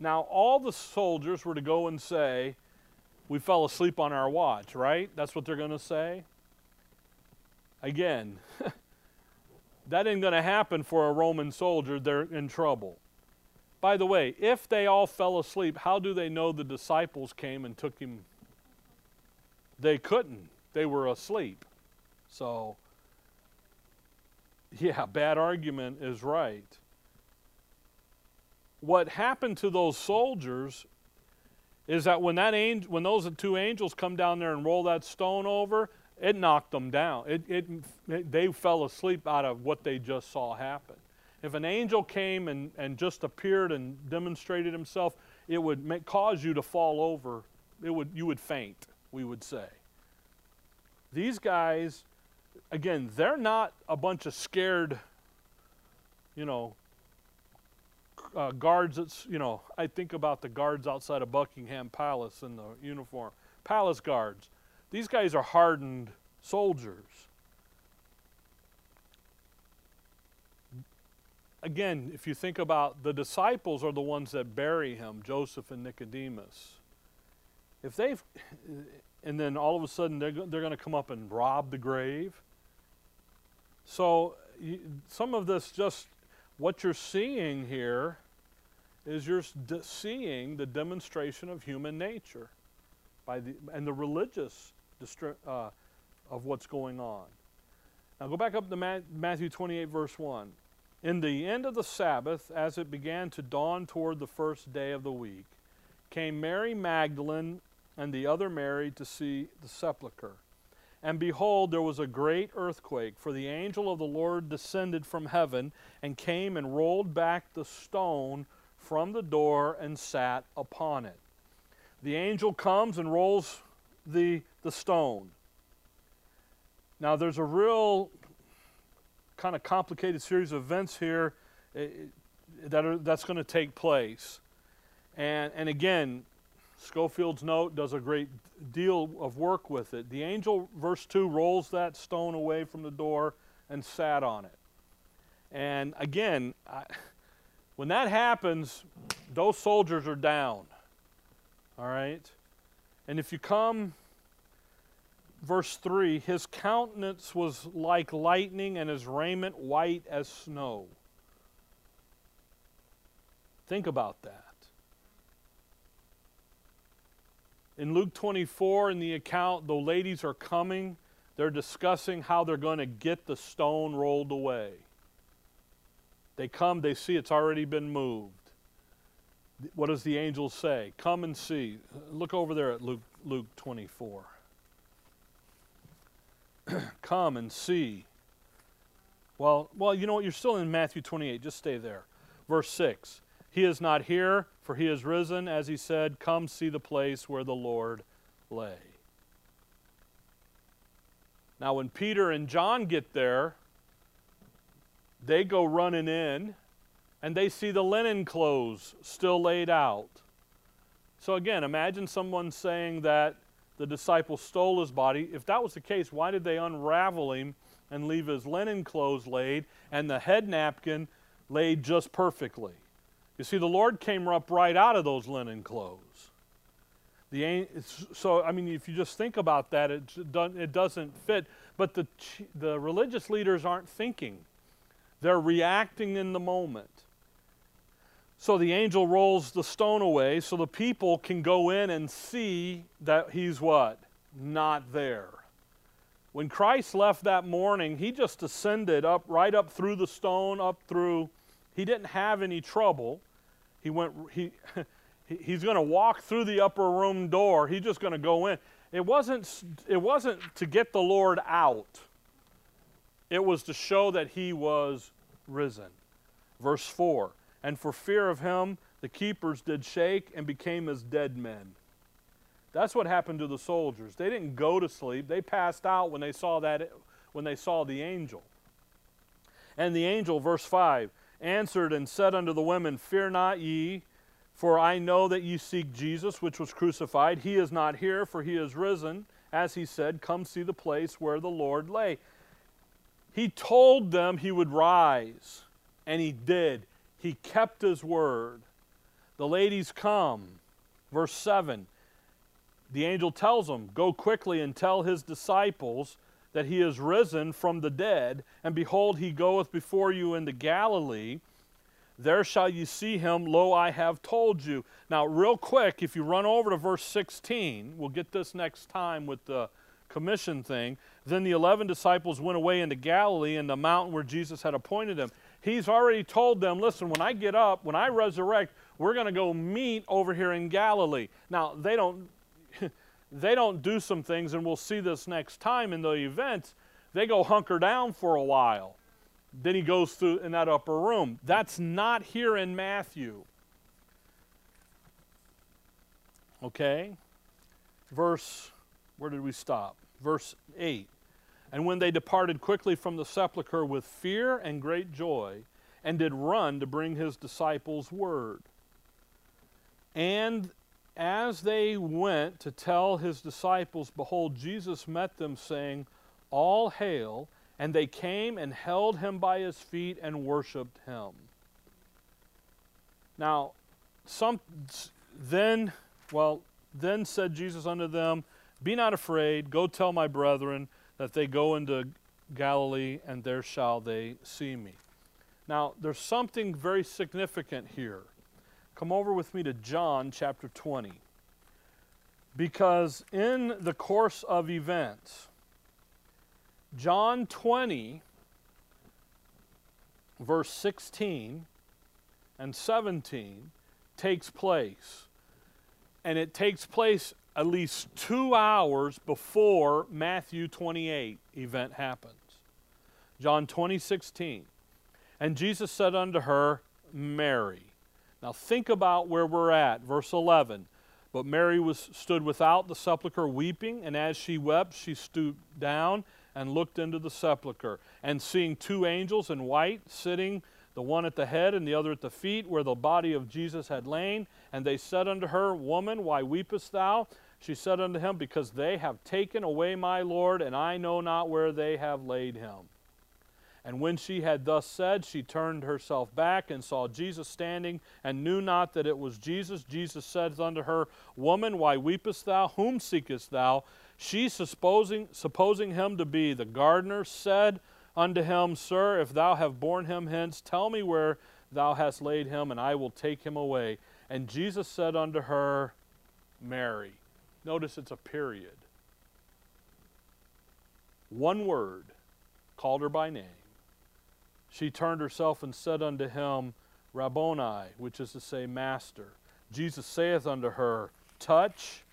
Now, all the soldiers were to go and say, We fell asleep on our watch, right? That's what they're going to say. Again, [LAUGHS] that ain't going to happen for a Roman soldier. They're in trouble. By the way, if they all fell asleep, how do they know the disciples came and took him? They couldn't. They were asleep. So, yeah, [LAUGHS] bad argument is right. What happened to those soldiers is that when that angel, when those two angels come down there and roll that stone over, it knocked them down. It, it, it, they fell asleep out of what they just saw happen. If an angel came and, and just appeared and demonstrated himself, it would make, cause you to fall over. It would, you would faint, we would say. These guys, again, they're not a bunch of scared, you know, uh, guards that's, you know, I think about the guards outside of Buckingham Palace in the uniform. Palace guards. These guys are hardened soldiers. Again, if you think about the disciples are the ones that bury him, Joseph and Nicodemus. If they've, and then all of a sudden they're, they're going to come up and rob the grave. So some of this just, what you're seeing here is you're seeing the demonstration of human nature by the, and the religious uh, of what's going on. Now go back up to Matthew 28, verse 1. In the end of the Sabbath, as it began to dawn toward the first day of the week, came Mary Magdalene and the other Mary to see the sepulchre. And behold, there was a great earthquake, for the angel of the Lord descended from heaven and came and rolled back the stone from the door and sat upon it. The angel comes and rolls the, the stone. Now, there's a real kind of complicated series of events here eh, that are, that's going to take place. And, and again, Scofield's note does a great deal of work with it. The angel, verse 2, rolls that stone away from the door and sat on it. And again, I, when that happens, those soldiers are down. All right? And if you come, verse 3 his countenance was like lightning and his raiment white as snow. Think about that. In Luke 24, in the account, the ladies are coming. They're discussing how they're going to get the stone rolled away. They come, they see it's already been moved. What does the angel say? Come and see. Look over there at Luke, Luke 24. [CLEARS THROAT] come and see. Well, well, you know what? You're still in Matthew 28. Just stay there. Verse 6. He is not here, for he is risen, as he said, Come see the place where the Lord lay. Now, when Peter and John get there, they go running in and they see the linen clothes still laid out. So, again, imagine someone saying that the disciple stole his body. If that was the case, why did they unravel him and leave his linen clothes laid and the head napkin laid just perfectly? You see, the Lord came up right out of those linen clothes. The, so, I mean, if you just think about that, it, it doesn't fit. But the, the religious leaders aren't thinking, they're reacting in the moment. So the angel rolls the stone away so the people can go in and see that he's what? Not there. When Christ left that morning, he just ascended up right up through the stone, up through. He didn't have any trouble. He went he [LAUGHS] he's going to walk through the upper room door. He's just going to go in. It wasn't it wasn't to get the Lord out. It was to show that he was risen. Verse 4 and for fear of him, the keepers did shake and became as dead men. That's what happened to the soldiers. They didn't go to sleep. They passed out when they saw that when they saw the angel. And the angel, verse 5, answered and said unto the women, Fear not ye, for I know that ye seek Jesus, which was crucified. He is not here, for he is risen. As he said, Come see the place where the Lord lay. He told them he would rise, and he did. He kept his word. The ladies come. Verse 7 the angel tells them, Go quickly and tell his disciples that he is risen from the dead, and behold, he goeth before you into Galilee. There shall ye see him, lo, I have told you. Now, real quick, if you run over to verse 16, we'll get this next time with the commission thing. Then the eleven disciples went away into Galilee in the mountain where Jesus had appointed them. He's already told them, listen, when I get up, when I resurrect, we're going to go meet over here in Galilee. Now, they don't, [LAUGHS] they don't do some things, and we'll see this next time in the event. They go hunker down for a while. Then he goes through in that upper room. That's not here in Matthew. Okay? Verse, where did we stop? Verse 8. And when they departed quickly from the sepulchre with fear and great joy, and did run to bring his disciples word. And as they went to tell his disciples, behold, Jesus met them, saying, All hail. And they came and held him by his feet and worshiped him. Now, some then, well, then said Jesus unto them, Be not afraid, go tell my brethren that they go into Galilee, and there shall they see me. Now, there's something very significant here. Come over with me to John chapter 20. Because in the course of events, John 20, verse 16 and 17, takes place. And it takes place at least two hours before Matthew 28 event happens. John 20, 16. And Jesus said unto her, Mary. Now think about where we're at. Verse 11. But Mary was, stood without the sepulchre weeping, and as she wept, she stooped down and looked into the sepulchre. And seeing two angels in white sitting the one at the head and the other at the feet, where the body of Jesus had lain. And they said unto her, Woman, why weepest thou? She said unto him, Because they have taken away my Lord, and I know not where they have laid him. And when she had thus said, she turned herself back and saw Jesus standing, and knew not that it was Jesus. Jesus said unto her, Woman, why weepest thou? Whom seekest thou? She, supposing, supposing him to be the gardener, said, unto him, Sir, if thou have borne him hence, tell me where thou hast laid him, and I will take him away. And Jesus said unto her, Mary. Notice it's a period. One word called her by name. She turned herself and said unto him, Rabboni, which is to say, Master. Jesus saith unto her, Touch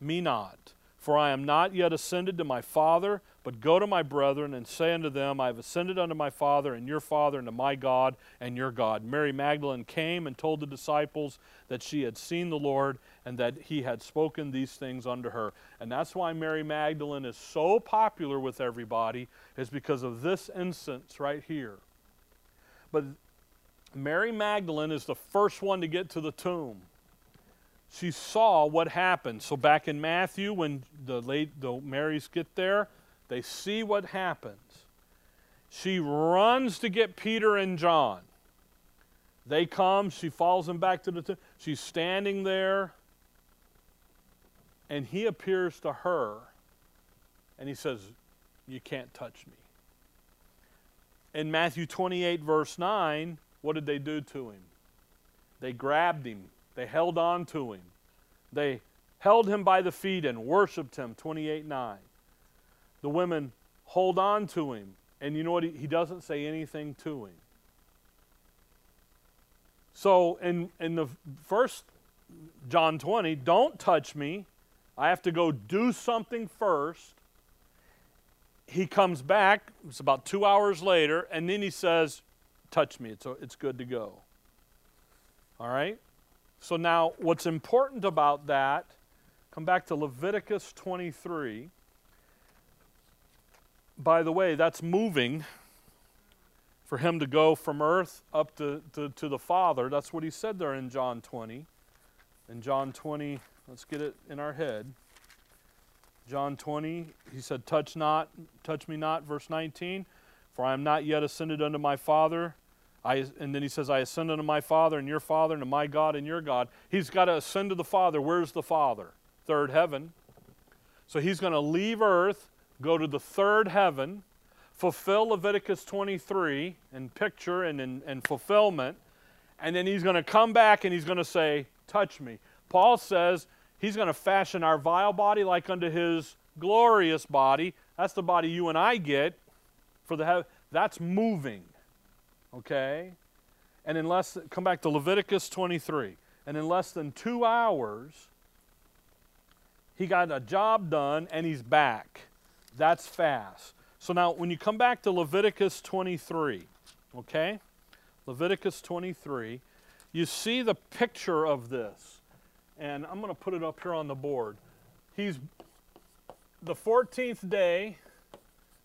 me not, for I am not yet ascended to my Father but go to my brethren and say unto them, I have ascended unto my Father and your Father, and to my God and your God. Mary Magdalene came and told the disciples that she had seen the Lord and that he had spoken these things unto her. And that's why Mary Magdalene is so popular with everybody, is because of this instance right here. But Mary Magdalene is the first one to get to the tomb she saw what happened. So back in Matthew, when the late the Marys get there, they see what happens. She runs to get Peter and John. They come, she follows them back to the tomb. She's standing there. and he appears to her and he says, You can't touch me. In Matthew 28, verse 9, what did they do to him? They grabbed him, they held on to him, they held him by the feet and worshiped him. 28 9. The women hold on to him, and you know what? He, doesn't say anything to him. So in, in the first John 20, don't touch me. I have to go do something first. He comes back, it's about two hours later, and then he says, Touch me, it's, it's good to go. All right? So now, what's important about that, come back to Leviticus 23. By the way, that's moving for him to go from earth up to, to, to the Father. That's what he said there in John 20. In John 20, let's get it in our head. John 20, he said, Touch not, touch me not, verse 19, for I am not yet ascended unto my Father. I, and then he says, I ascend unto my Father and your Father, and to my God and your God. He's got to ascend to the Father. Where's the Father? Third heaven. So he's going to leave earth, go to the third heaven, fulfill Leviticus 23 in picture and in, fulfillment, and then he's going to come back and he's going to say, Touch me. Paul says he's going to fashion our vile body like unto his glorious body. That's the body you and I get for the heaven. That's moving. Okay? And in less, come back to Leviticus 23. And in less than two hours, he got a job done and he's back. That's fast. So now, when you come back to Leviticus 23, okay? Leviticus 23, you see the picture of this. And I'm going to put it up here on the board. He's the 14th day,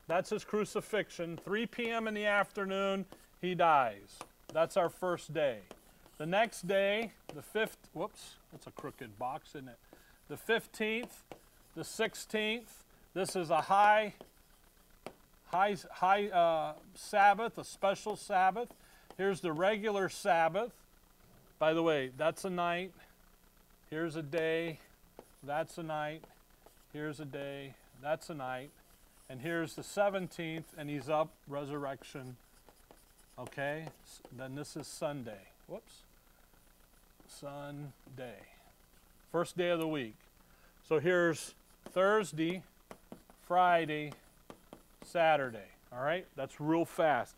that's his crucifixion, 3 p.m. in the afternoon, he dies. That's our first day. The next day, the fifth, whoops, that's a crooked box, isn't it? The 15th, the 16th, this is a high, high, high uh, Sabbath, a special Sabbath. Here's the regular Sabbath. By the way, that's a night. Here's a day. That's a night. Here's a day. That's a night. And here's the 17th, and he's up, resurrection. Okay? Then this is Sunday. Whoops. Sunday. First day of the week. So here's Thursday, Friday, Saturday. All right? That's real fast.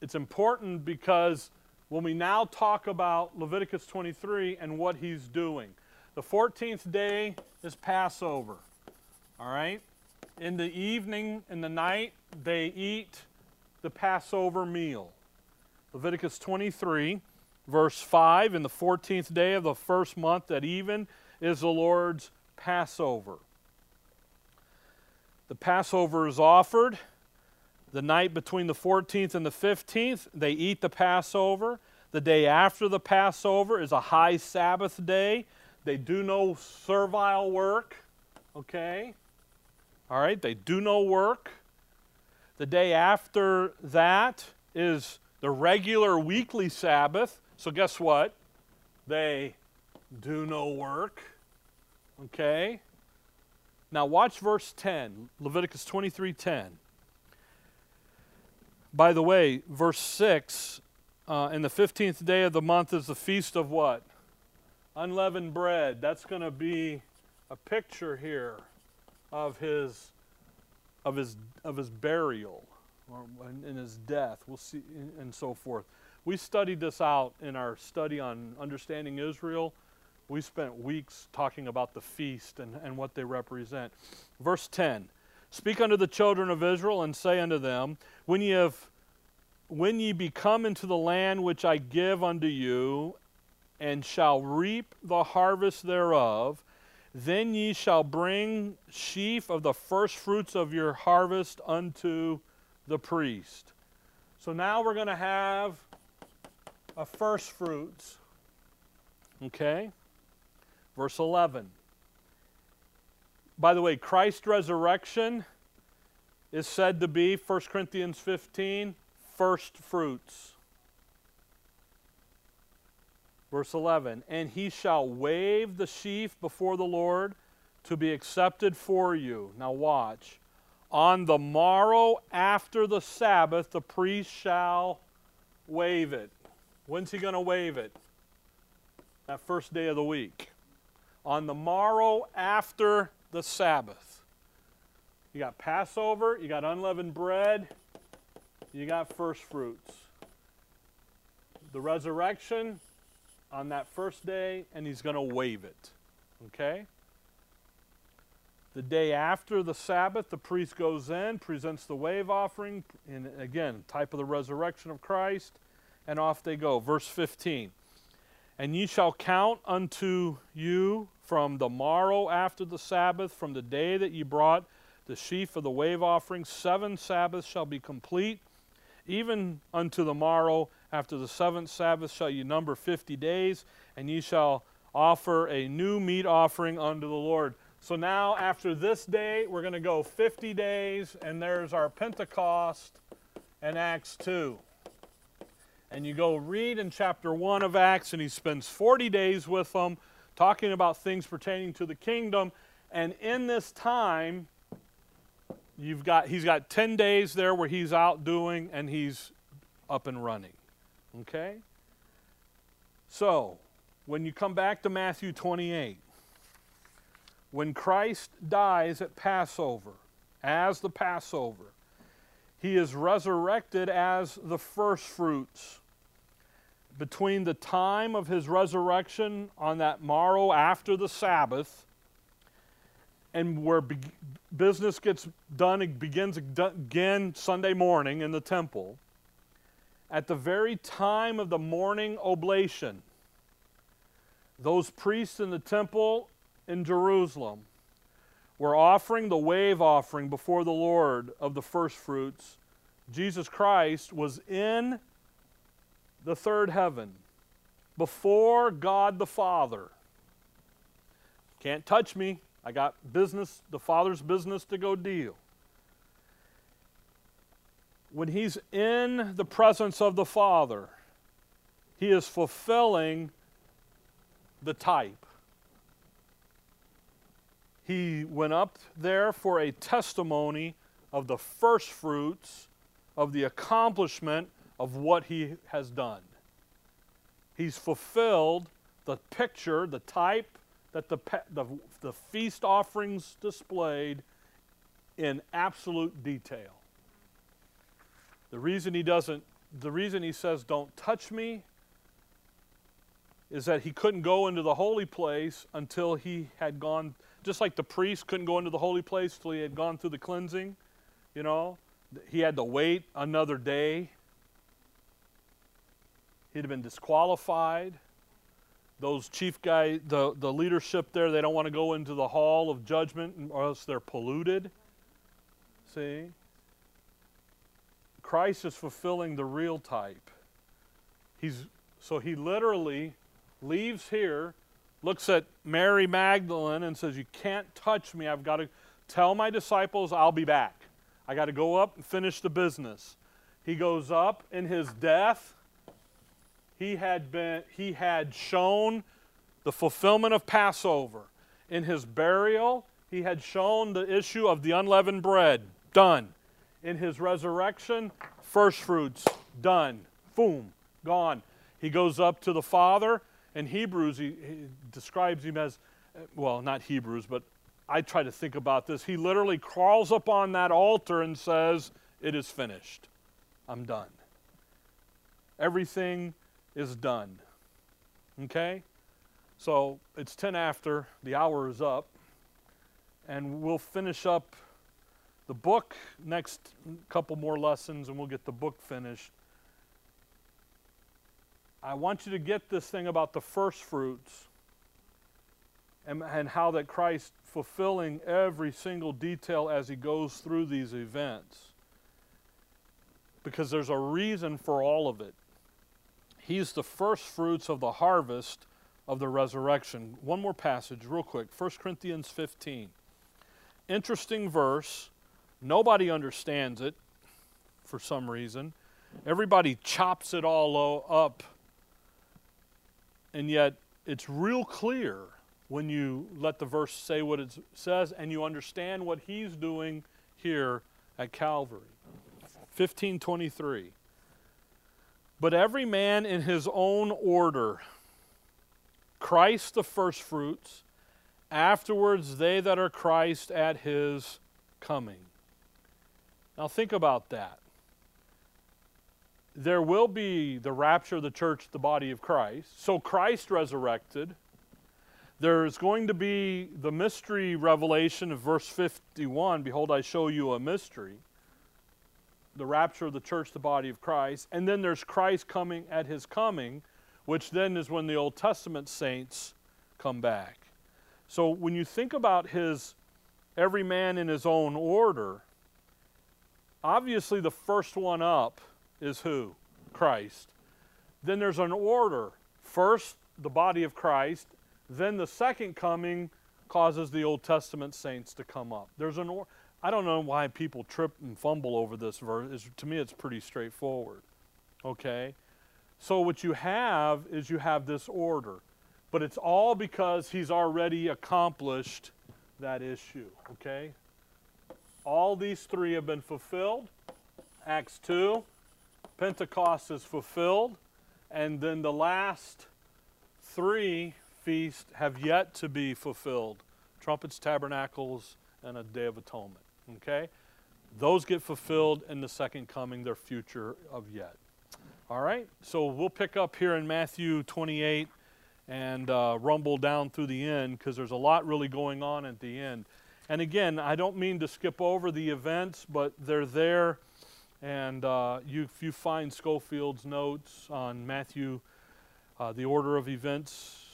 It's important because when we now talk about Leviticus 23 and what he's doing, the 14th day is Passover. All right? In the evening, in the night, they eat the Passover meal. Leviticus 23, verse 5 In the 14th day of the first month at even is the Lord's Passover. The Passover is offered the night between the 14th and the 15th. They eat the Passover. The day after the Passover is a high Sabbath day. They do no servile work. Okay? All right, they do no work. The day after that is the regular weekly Sabbath. So, guess what? They do no work. Okay? Now, watch verse 10, Leviticus 23 10. By the way, verse 6 uh, in the 15th day of the month is the feast of what? Unleavened bread. That's going to be a picture here of his of his of his burial or in his death. We'll see and so forth. We studied this out in our study on understanding Israel. We spent weeks talking about the feast and, and what they represent. Verse 10 Speak unto the children of Israel and say unto them, When ye have when ye be come into the land which I give unto you, and shall reap the harvest thereof, then ye shall bring sheaf of the first fruits of your harvest unto the priest. So now we're going to have a first fruits. Okay? Verse 11. By the way, Christ's resurrection is said to be, 1 Corinthians 15, first fruits. Verse 11, and he shall wave the sheaf before the Lord to be accepted for you. Now, watch. On the morrow after the Sabbath, the priest shall wave it. When's he going to wave it? That first day of the week. On the morrow after the Sabbath. You got Passover, you got unleavened bread, you got first fruits. The resurrection on that first day, and he's going to wave it. Okay? The day after the Sabbath, the priest goes in, presents the wave offering, and again, type of the resurrection of Christ, and off they go. Verse 15. And ye shall count unto you from the morrow after the Sabbath, from the day that ye brought the sheaf of the wave offering, seven Sabbaths shall be complete. Even unto the morrow after the seventh Sabbath shall ye number fifty days, and ye shall offer a new meat offering unto the Lord. So now, after this day, we're going to go 50 days, and there's our Pentecost and Acts 2. And you go read in chapter 1 of Acts, and he spends 40 days with them, talking about things pertaining to the kingdom. And in this time, you've got he's got 10 days there where he's out doing and he's up and running. Okay? So, when you come back to Matthew 28, when Christ dies at Passover, as the Passover, he is resurrected as the first fruits. Between the time of his resurrection on that morrow after the Sabbath and where be- business gets done, it begins again Sunday morning in the temple, at the very time of the morning oblation, those priests in the temple in Jerusalem were offering the wave offering before the Lord of the first fruits. Jesus Christ was in the third heaven before God the Father. Can't touch me. I got business, the Father's business to go deal. When he's in the presence of the Father, he is fulfilling the type. He went up there for a testimony of the first fruits of the accomplishment of what he has done. He's fulfilled the picture, the type that the, the, the feast offerings displayed in absolute detail. The reason he doesn't, the reason he says, don't touch me, is that he couldn't go into the holy place until he had gone, just like the priest couldn't go into the holy place till he had gone through the cleansing, you know, he had to wait another day. He'd have been disqualified. Those chief guy, the, the leadership there, they don't want to go into the hall of judgment or else they're polluted. See? Christ is fulfilling the real type. He's so he literally leaves here, looks at Mary Magdalene and says, "You can't touch me. I've got to tell my disciples I'll be back. I got to go up and finish the business." He goes up in his death. He had been he had shown the fulfillment of Passover. In his burial, he had shown the issue of the unleavened bread. Done. In his resurrection, first fruits. Done. Boom. Gone. He goes up to the Father in Hebrews, he, he describes him as, uh, well, not Hebrews, but I try to think about this. He literally crawls up on that altar and says, It is finished. I'm done. Everything is done. Okay? So it's 10 after, the hour is up, and we'll finish up the book next couple more lessons, and we'll get the book finished. I want you to get this thing about the first fruits and, and how that Christ fulfilling every single detail as he goes through these events. Because there's a reason for all of it. He's the first fruits of the harvest of the resurrection. One more passage, real quick 1 Corinthians 15. Interesting verse. Nobody understands it for some reason. Everybody chops it all up and yet it's real clear when you let the verse say what it says and you understand what he's doing here at Calvary. 1523. But every man in his own order, Christ the firstfruits, afterwards they that are Christ at his coming. Now think about that. There will be the rapture of the church, the body of Christ. So Christ resurrected. There's going to be the mystery revelation of verse 51 Behold, I show you a mystery. The rapture of the church, the body of Christ. And then there's Christ coming at his coming, which then is when the Old Testament saints come back. So when you think about his every man in his own order, obviously the first one up is who? Christ. Then there's an order. First, the body of Christ. Then the second coming causes the Old Testament saints to come up. There's an or- I don't know why people trip and fumble over this verse. It's, to me, it's pretty straightforward. Okay? So, what you have is you have this order, but it's all because he's already accomplished that issue. Okay? All these three have been fulfilled. Acts 2, Pentecost is fulfilled. And then the last three feasts have yet to be fulfilled trumpets, tabernacles, and a day of atonement. Okay? Those get fulfilled in the second coming, their future of yet. All right? So we'll pick up here in Matthew 28 and uh, rumble down through the end because there's a lot really going on at the end. And again, I don't mean to skip over the events, but they're there. And uh, you, if you find Scofield's notes on Matthew, uh, the order of events,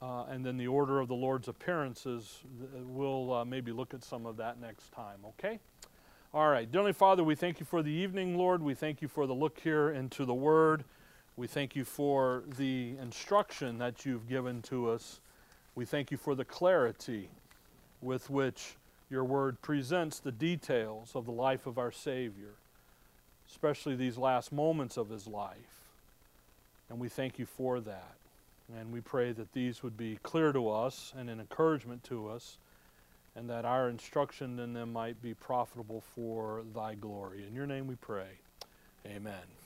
uh, and then the order of the Lord's appearances, we'll uh, maybe look at some of that next time, okay? All right. Dearly Father, we thank you for the evening, Lord. We thank you for the look here into the Word. We thank you for the instruction that you've given to us. We thank you for the clarity with which your Word presents the details of the life of our Savior, especially these last moments of his life. And we thank you for that. And we pray that these would be clear to us and an encouragement to us and that our instruction in them might be profitable for thy glory. In your name we pray. Amen.